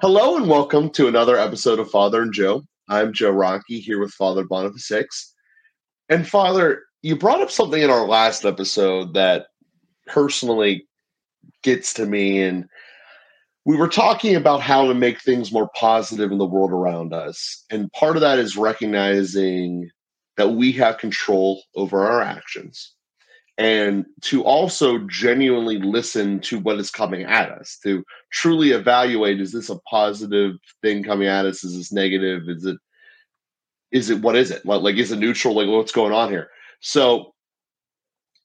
Hello and welcome to another episode of Father and Joe. I'm Joe Rockey here with Father Boniface Hicks. And Father, you brought up something in our last episode that personally gets to me. And we were talking about how to make things more positive in the world around us. And part of that is recognizing that we have control over our actions and to also genuinely listen to what is coming at us to truly evaluate is this a positive thing coming at us? Is this negative? Is it is it what is it? Like, like is it neutral? Like what's going on here? So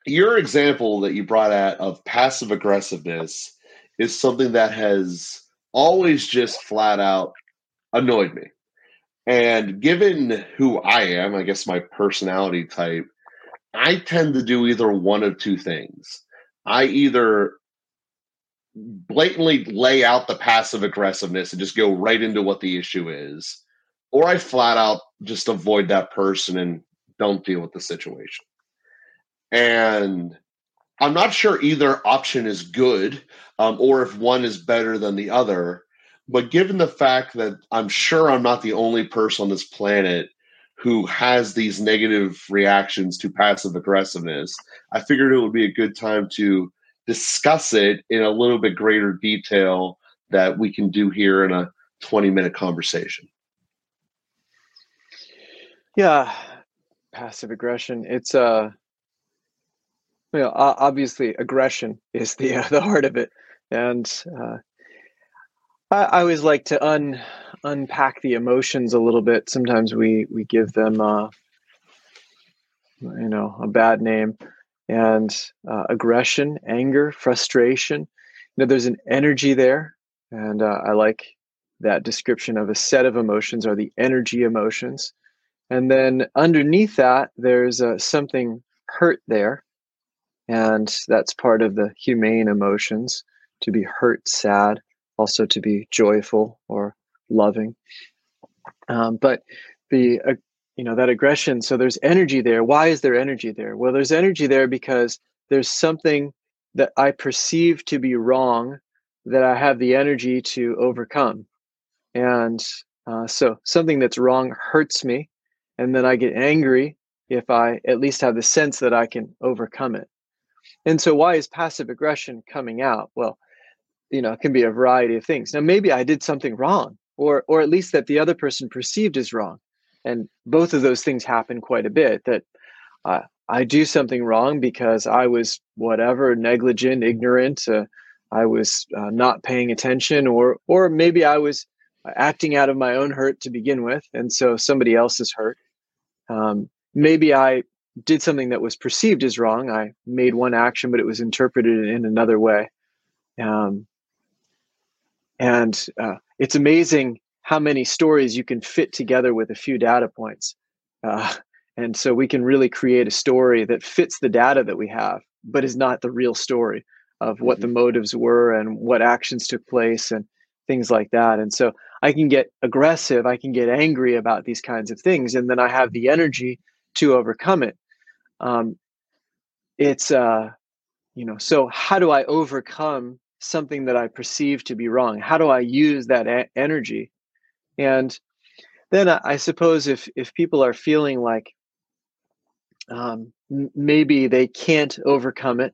your example that you brought out of passive aggressiveness is something that has always just flat out annoyed me. And given who i am i guess my personality type I tend to do either one of two things. I either blatantly lay out the passive aggressiveness and just go right into what the issue is, or I flat out just avoid that person and don't deal with the situation. And I'm not sure either option is good um, or if one is better than the other. But given the fact that I'm sure I'm not the only person on this planet who has these negative reactions to passive aggressiveness, I figured it would be a good time to discuss it in a little bit greater detail that we can do here in a 20 minute conversation. Yeah, passive aggression. It's uh you know, obviously aggression is the uh, the heart of it, and uh, I, I always like to un unpack the emotions a little bit. Sometimes we we give them, uh, you know, a bad name, and uh, aggression, anger, frustration. You know, there's an energy there, and uh, I like that description of a set of emotions are the energy emotions, and then underneath that there's uh, something hurt there, and that's part of the humane emotions to be hurt, sad, also to be joyful or loving. Um, but the uh, you know that aggression. So there's energy there. Why is there energy there? Well, there's energy there because there's something that I perceive to be wrong that I have the energy to overcome. And uh, so something that's wrong hurts me, and then I get angry if I at least have the sense that I can overcome it. And so, why is passive aggression coming out? Well, you know, it can be a variety of things. Now, maybe I did something wrong or or at least that the other person perceived as wrong. And both of those things happen quite a bit that uh, i do something wrong because i was whatever negligent ignorant uh, i was uh, not paying attention or or maybe i was acting out of my own hurt to begin with and so somebody else is hurt. Um, maybe i did something that was perceived as wrong. I made one action but it was interpreted in another way. Um, and uh, it's amazing how many stories you can fit together with a few data points. Uh, and so we can really create a story that fits the data that we have, but is not the real story of what mm-hmm. the motives were and what actions took place and things like that. And so I can get aggressive, I can get angry about these kinds of things, and then I have the energy to overcome it. Um, it's, uh, you know, so how do I overcome something that I perceive to be wrong? How do I use that a- energy? And then I, I, suppose if if people are feeling like um, m- maybe they can't overcome it,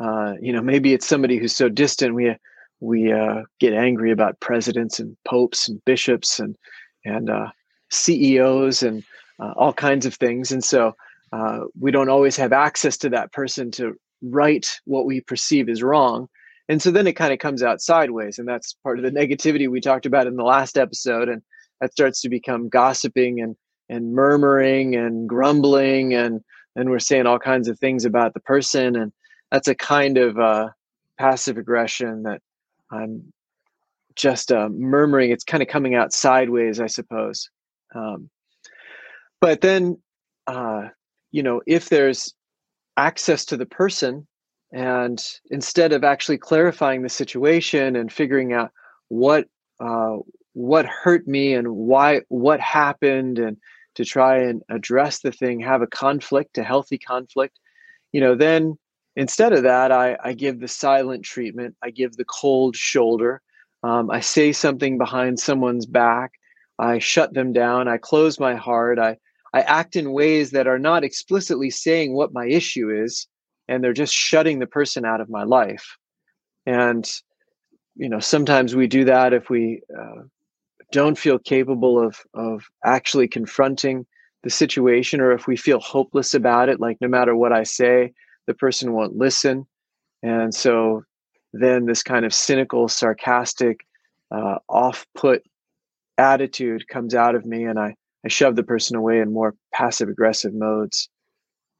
uh, you know, maybe it's somebody who's so distant. We we uh, get angry about presidents and popes and bishops and and uh, CEOs and uh, all kinds of things, and so uh, we don't always have access to that person to right what we perceive is wrong and so then it kind of comes out sideways and that's part of the negativity we talked about in the last episode and that starts to become gossiping and and murmuring and grumbling and and we're saying all kinds of things about the person and that's a kind of uh, passive aggression that i'm just uh, murmuring. It's kind of coming out sideways i suppose. Um, but then uh, you know if there's access to the person and instead of actually clarifying the situation and figuring out what uh, what hurt me and why what happened and to try and address the thing have a conflict a healthy conflict you know then instead of that i, I give the silent treatment i give the cold shoulder Um, I say something behind someone's back. I shut them down. I close my heart. I, I act in ways that are not explicitly saying what my issue is, and they're just shutting the person out of my life. And, you know, sometimes we do that if we uh, don't feel capable of, of actually confronting the situation or if we feel hopeless about it, like no matter what I say, the person won't listen. And so then this kind of cynical, sarcastic, uh, off put attitude comes out of me, and I, I shove the person away in more passive aggressive modes.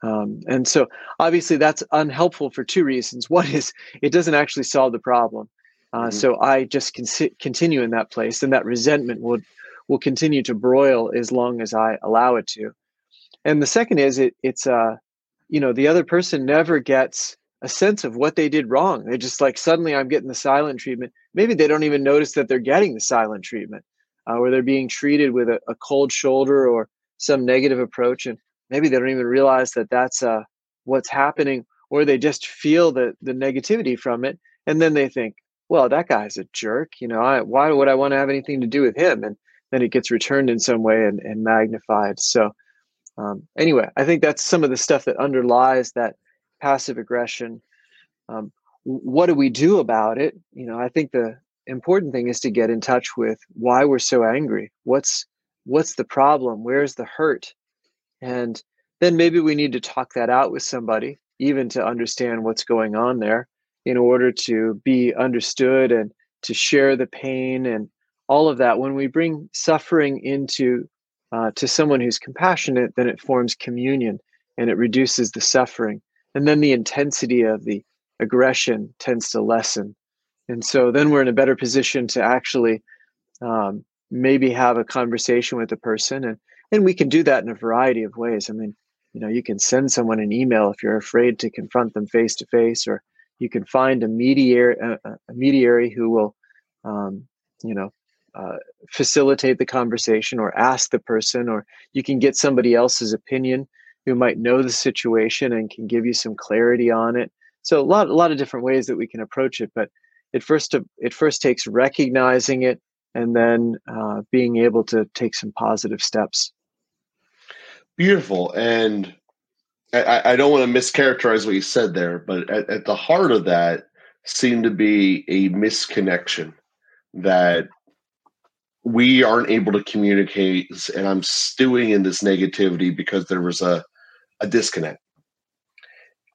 Um, and so obviously that's unhelpful for two reasons. One is it doesn't actually solve the problem. Uh, mm-hmm. So I just con- continue in that place, and that resentment would will continue to broil as long as I allow it to. And the second is it it's uh you know the other person never gets a sense of what they did wrong. They're just like, suddenly I'm getting the silent treatment. Maybe they don't even notice that they're getting the silent treatment, uh, or they're being treated with a, a, cold shoulder or some negative approach. And maybe they don't even realize that that's uh, what's happening, or they just feel the, the negativity from it. And then they think, well, that guy's a jerk. You know, I, why would I want to have anything to do with him? And then it gets returned in some way and, and magnified. So, um, anyway, I think that's some of the stuff that underlies that passive aggression. Um, what do we do about it? You know, I think the important thing is to get in touch with why we're so angry. What's what's the problem? Where's the hurt? And then maybe we need to talk that out with somebody, even to understand what's going on there, in order to be understood and to share the pain and all of that. When we bring suffering into uh, to someone who's compassionate, then it forms communion and it reduces the suffering and then the intensity of the aggression tends to lessen and so then we're in a better position to actually um, maybe have a conversation with the person and and we can do that in a variety of ways i mean you know you can send someone an email if you're afraid to confront them face to face or you can find a mediator a, a mediary who will um, you know uh, facilitate the conversation or ask the person or you can get somebody else's opinion who might know the situation and can give you some clarity on it. So a lot, a lot of different ways that we can approach it, but it first it first takes recognizing it and then uh, being able to take some positive steps. Beautiful, and I, I don't want to mischaracterize what you said there, but at, at the heart of that seemed to be a misconnection that we aren't able to communicate and i'm stewing in this negativity because there was a a disconnect.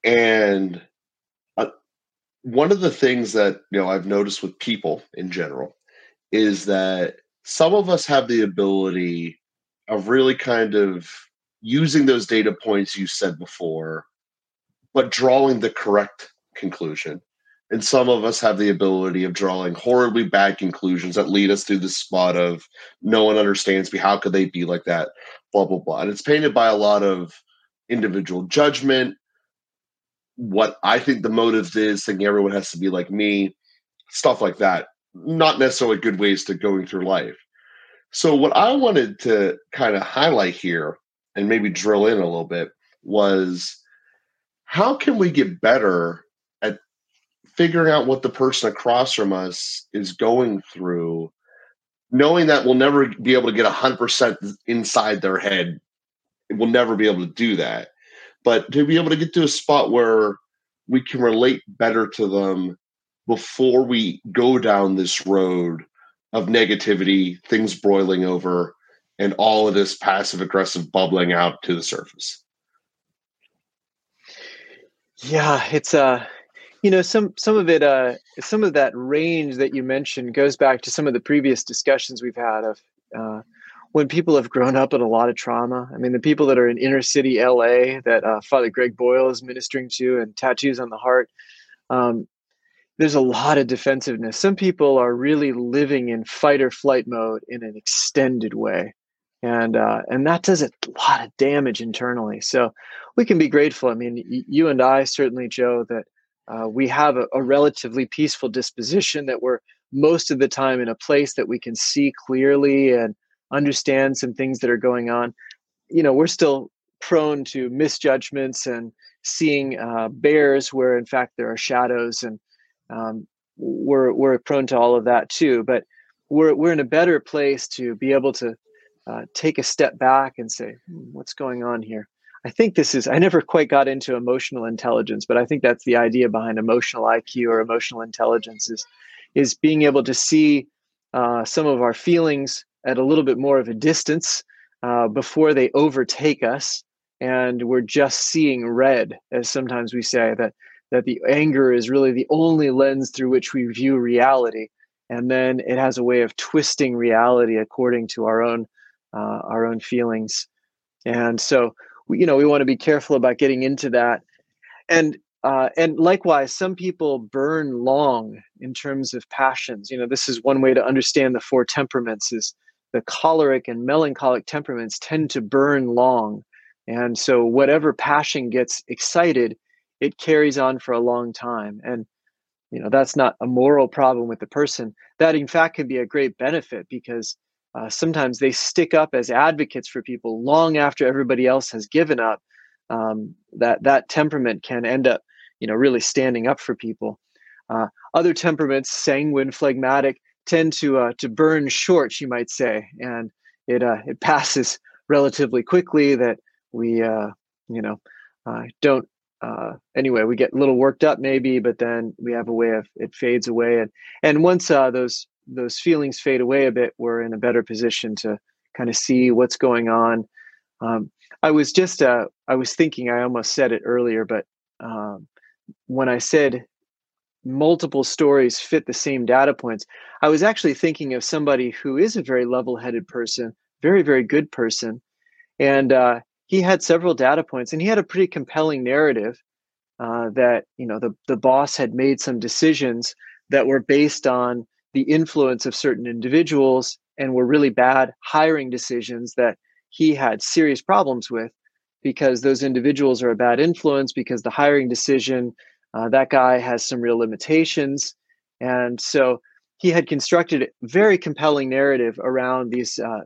And uh, one of the things that you know I've noticed with people in general is that some of us have the ability of really kind of using those data points you said before, but drawing the correct conclusion. And some of us have the ability of drawing horribly bad conclusions that lead us to the spot of no one understands me. How could they be like that? Blah, blah, blah. And it's painted by a lot of individual judgment, what I think the motives is, thinking everyone has to be like me, stuff like that. Not necessarily good ways to going through life. So, what I wanted to kind of highlight here and maybe drill in a little bit was how can we get better at figuring out what the person across from us is going through, knowing that we'll never be able to get 100% inside their head we'll never be able to do that. But to be able to get to a spot where we can relate better to them before we go down this road of negativity, things broiling over, and all of this passive aggressive bubbling out to the surface. Yeah, it's uh you know some some of it uh some of that range that you mentioned goes back to some of the previous discussions we've had of uh when people have grown up in a lot of trauma. I mean, the people that are in inner city LA that uh, Father Greg Boyle is ministering to and tattoos on the heart, um, there's a lot of defensiveness. Some people are really living in fight or flight mode in an extended way. And uh, and that does a lot of damage internally. So we can be grateful. I mean, you and I certainly, Joe, that uh, we have a, a relatively peaceful disposition. That we're most of the time in a place that we can see clearly and understand some things that are going on you know we're still prone to misjudgments and seeing uh, bears where in fact there are shadows and um, we're we're prone to all of that too. But we're we're in a better place to be able to uh, take a step back and say, hmm, what's going on here? I think this is. I never quite got into emotional intelligence, but I think that's the idea behind emotional IQ or emotional intelligence is is being able to see uh, some of our feelings at a little bit more of a distance uh, before they overtake us and we're just seeing red as sometimes we say that that the anger is really the only lens through which we view reality. And then it has a way of twisting reality according to our own uh, our own feelings. And so you know we want to be careful about getting into that. And uh, and likewise some people burn long in terms of passions. You know this is one way to understand the four temperaments is the choleric and melancholic temperaments tend to burn long. And so whatever passion gets excited it carries on for a long time. And you know that's not a moral problem with the person. That in fact can be a great benefit because uh, sometimes they stick up as advocates for people long after everybody else has given up. Um, that that temperament can end up you know really standing up for people. Uh, other temperaments sanguine phlegmatic tend to uh, to burn short you might say. And it uh, it passes relatively quickly that we uh, you know uh, don't uh, anyway we get a little worked up maybe but then we have a way of it fades away. And and once uh, those those feelings fade away a bit we're in a better position to kind of see what's going on. Um, i was just uh, i was thinking i almost said it earlier but um, when i said multiple stories fit the same data points i was actually thinking of somebody who is a very level-headed person very very good person. And uh, he had several data points and he had a pretty compelling narrative uh, that you know the, the boss had made some decisions that were based on the influence of certain individuals and were really bad hiring decisions that he had serious problems with because those individuals are a bad influence because the hiring decision uh, that guy has some real limitations. And so he had constructed a very compelling narrative around these uh,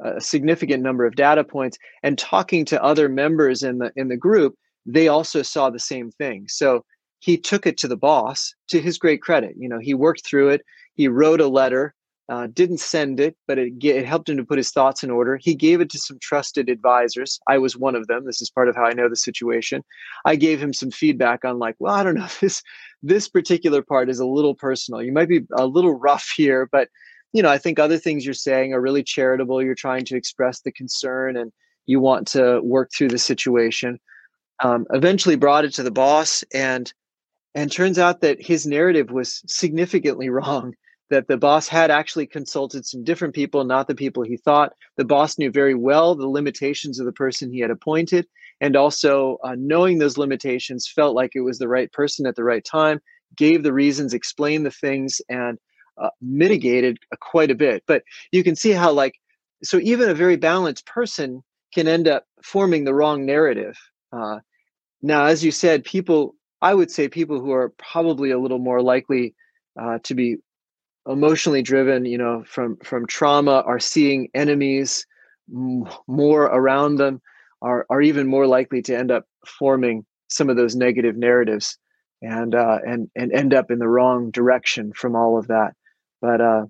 a significant number of data points and talking to other members in the in the group they also saw the same thing. So he took it to the boss to his great credit. You know he worked through it. He wrote a letter uh, didn't send it but it, it helped him to put his thoughts in order. He gave it to some trusted advisors. I was one of them. This is part of how i know the situation. I gave him some feedback on like well i don't know. This this particular part is a little personal. You might be a little rough here but you know, I think other things you're saying are really charitable. You're trying to express the concern and you want to work through the situation. Um, eventually brought it to the boss and and turns out that his narrative was significantly wrong that the boss had actually consulted some different people not the people he thought the boss knew very well the limitations of the person he had appointed and also uh, knowing those limitations felt like it was the right person at the right time gave the reasons explained the things and uh, mitigated quite a bit. But you can see how, like, so even a very balanced person can end up forming the wrong narrative. Uh, now, as you said, people, I would say people who are probably a little more likely uh, to be emotionally driven, you know, from from trauma, are seeing enemies more around them, are are even more likely to end up forming some of those negative narratives and uh, and and end up in the wrong direction from all of that. But uh,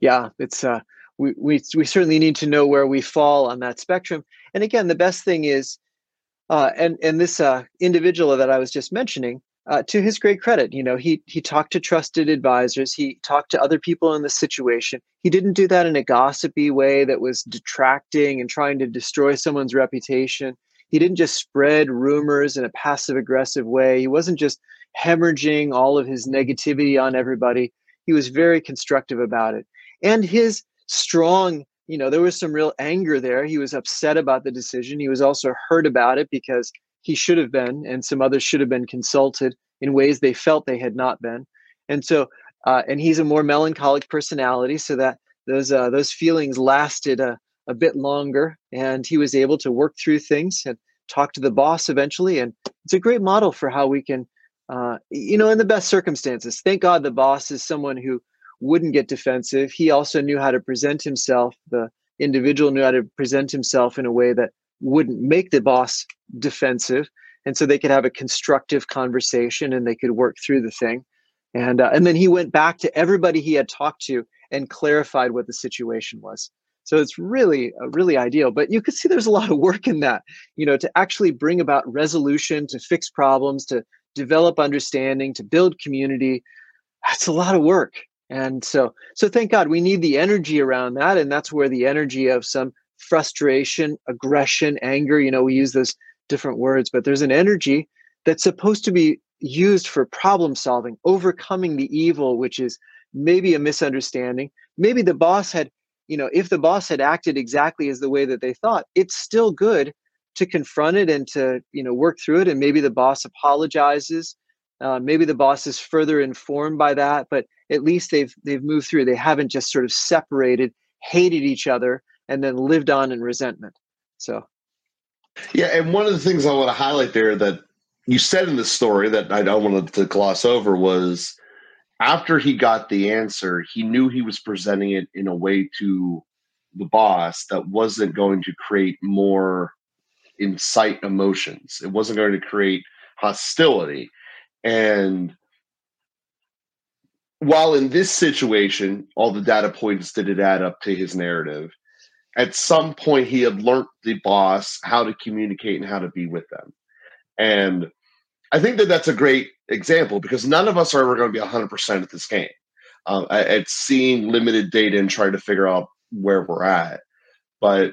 yeah, it's uh, we, we we certainly need to know where we fall on that spectrum. And again, the best thing is, uh, and and this uh, individual that I was just mentioning, uh, to his great credit, you know, he he talked to trusted advisors. He talked to other people in the situation. He didn't do that in a gossipy way that was detracting and trying to destroy someone's reputation. He didn't just spread rumors in a passive aggressive way. He wasn't just hemorrhaging all of his negativity on everybody he was very constructive about it. And his strong you know there was some real anger there. He was upset about the decision. He was also hurt about it because he should have been and some others should have been consulted in ways they felt they had not been. And so uh, and he's a more melancholic personality so that those uh, those feelings lasted a, a bit longer and he was able to work through things and talk to the boss eventually. And it's a great model for how we can uh, you know, in the best circumstances. Thank God the boss is someone who wouldn't get defensive. He also knew how to present himself. The individual knew how to present himself in a way that wouldn't make the boss defensive. And so they could have a constructive conversation and they could work through the thing. And, uh, and then he went back to everybody he had talked to and clarified what the situation was. So it's really, uh, really ideal. But you can see there's a lot of work in that, you know, to actually bring about resolution, to fix problems, to develop understanding, to build community. That's a lot of work. And so, so thank God we need the energy around that. And that's where the energy of some frustration, aggression, anger, you know, we use those different words, but there's an energy that's supposed to be used for problem solving, overcoming the evil, which is maybe a misunderstanding. Maybe the boss had, you know, if the boss had acted exactly as the way that they thought, it's still good to confront it and to, you know, work through it. And maybe the boss apologizes. Uh, maybe the boss is further informed by that, but at least they've they've moved through. They haven't just sort of separated, hated each other, and then lived on in resentment. So, yeah, and one of the things I want to highlight there that you said in the story that I don't want to gloss over was after he got the answer, he knew he was presenting it in a way to the boss that wasn't going to create more incite emotions. It wasn't going to create hostility. And while in this situation, all the data points didn't add up to his narrative, at some point he had learned the boss how to communicate and how to be with them. And I think that that's a great example because none of us are ever going to be 100% at this game. Um, at seeing limited data and trying to figure out where we're at. But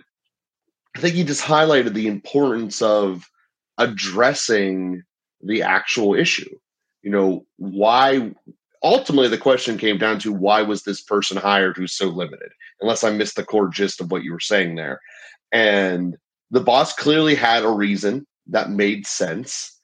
I think he just highlighted the importance of addressing the actual issue. You know, why ultimately the question came down to why was this person hired who's so limited? Unless I missed the core gist of what you were saying there. And the boss clearly had a reason that made sense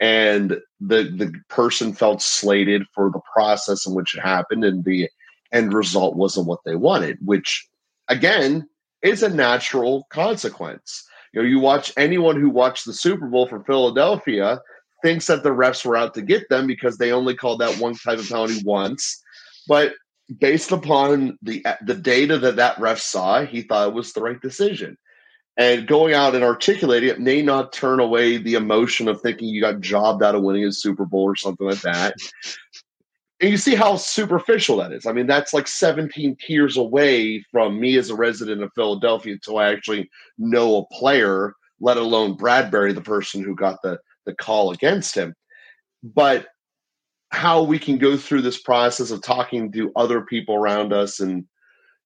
and the the person felt slated for the process in which it happened and the end result wasn't what they wanted which again is a natural consequence. You know you watch anyone who watched the super bowl for philadelphia thinks that the refs were out to get them because they only called that one type of penalty once. But based upon the the data that that ref saw he thought it was the right decision. And going out and articulating it may not turn away the emotion of thinking you got jobbed out of winning a Super Bowl or something like that. And you see how superficial that is. I mean, that's like 17 tiers away from me as a resident of Philadelphia until I actually know a player, let alone Bradberry, the person who got the, the call against him. But how we can go through this process of talking to other people around us and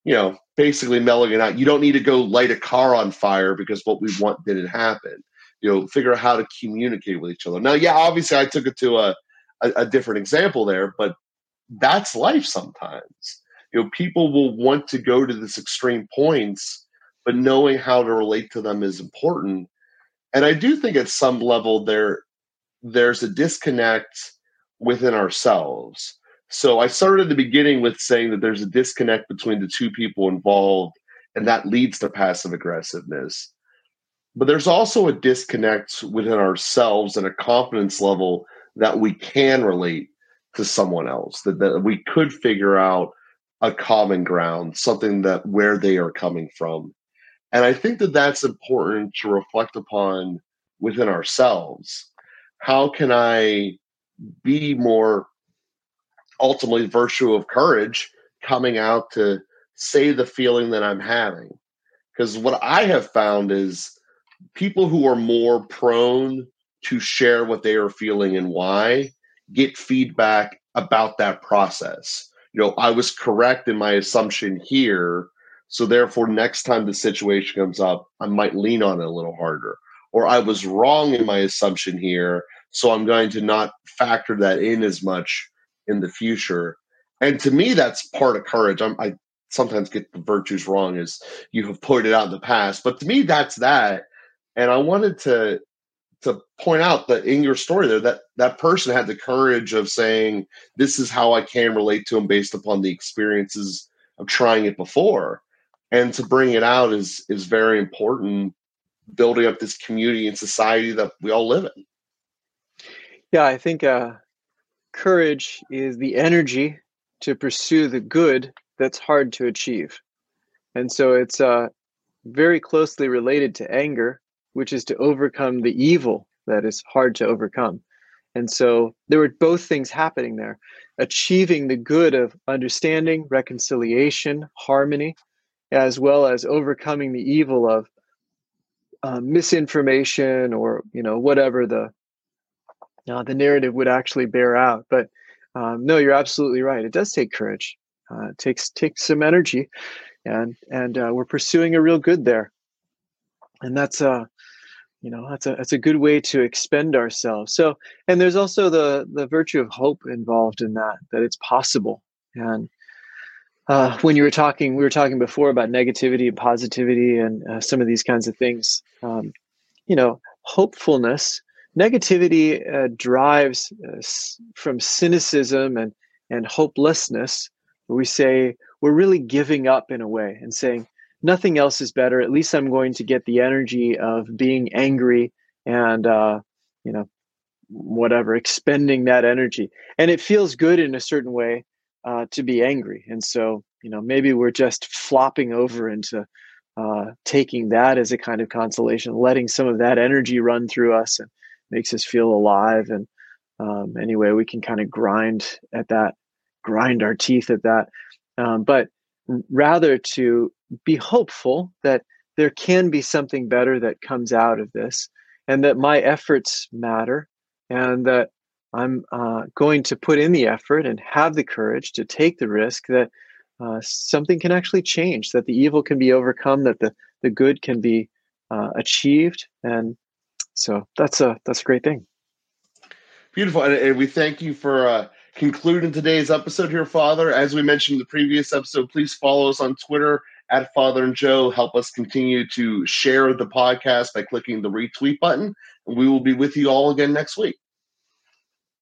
you know, basically mellowing out. You don't need to go light a car on fire because what we want didn't happen. You know, figure out how to communicate with each other. Now, yeah, obviously I took it to a, a, a different example there, but that's life sometimes. You know, people will want to go to this extreme points, but knowing how to relate to them is important. And I do think at some level there there's a disconnect within ourselves so I started at the beginning with saying that there's a disconnect between the two people involved, and that leads to passive aggressiveness. But there's also a disconnect within ourselves and a confidence level that we can relate to someone else, that, that we could figure out a common ground, something that where they are coming from. And I think that that's important to reflect upon within ourselves. How can I be more ultimately virtue of courage coming out to say the feeling that I'm having. Because what I have found is people who are more prone to share what they are feeling and why get feedback about that process. You know, I was correct in my assumption here. So therefore, next time the situation comes up, I might lean on it a little harder. Or I was wrong in my assumption here. So I'm going to not factor that in as much in the future. And to me, that's part of courage. I'm, I sometimes get the virtues wrong, as you have pointed out in the past. But to me, that's that. And I wanted to to point out that in your story there, that that person had the courage of saying, "This is how I can relate to him based upon the experiences of trying it before." And to bring it out is is very important. Building up this community and society that we all live in. Yeah, I think uh, courage is the energy to pursue the good that's hard to achieve. And so it's uh, very closely related to anger, which is to overcome the evil that is hard to overcome. And so there were both things happening there. achieving the good of understanding, reconciliation, harmony, as well as overcoming the evil of uh, misinformation or you know whatever the uh, the narrative would actually bear out. But um, no, you're absolutely right. It does take courage. Uh, it takes takes some energy, and and uh, we're pursuing a real good there, and that's uh, you know that's a that's a good way to expend ourselves. So and there's also the the virtue of hope involved in that that it's possible. And uh, when you were talking, we were talking before about negativity and positivity and uh, some of these kinds of things. Um, you know, hopefulness negativity uh, drives uh, from cynicism and and hopelessness we say we're really giving up in a way and saying nothing else is better at least i'm going to get the energy of being angry and uh, you know whatever expending that energy and it feels good in a certain way uh, to be angry and so you know maybe we're just flopping over into uh, taking that as a kind of consolation letting some of that energy run through us and makes us feel alive. And um, anyway, we can kind of grind at that, grind our teeth at that. Um, but rather to be hopeful that there can be something better that comes out of this and that my efforts matter and that I'm uh, going to put in the effort and have the courage to take the risk that uh, something can actually change, that the evil can be overcome, that the, the good can be uh, achieved, and so that's a that's a great thing. Beautiful, and, and we thank you for uh, concluding today's episode here, Father. As we mentioned in the previous episode, please follow us on Twitter at Father and Joe. Help us continue to share the podcast by clicking the retweet button, and we will be with you all again next week.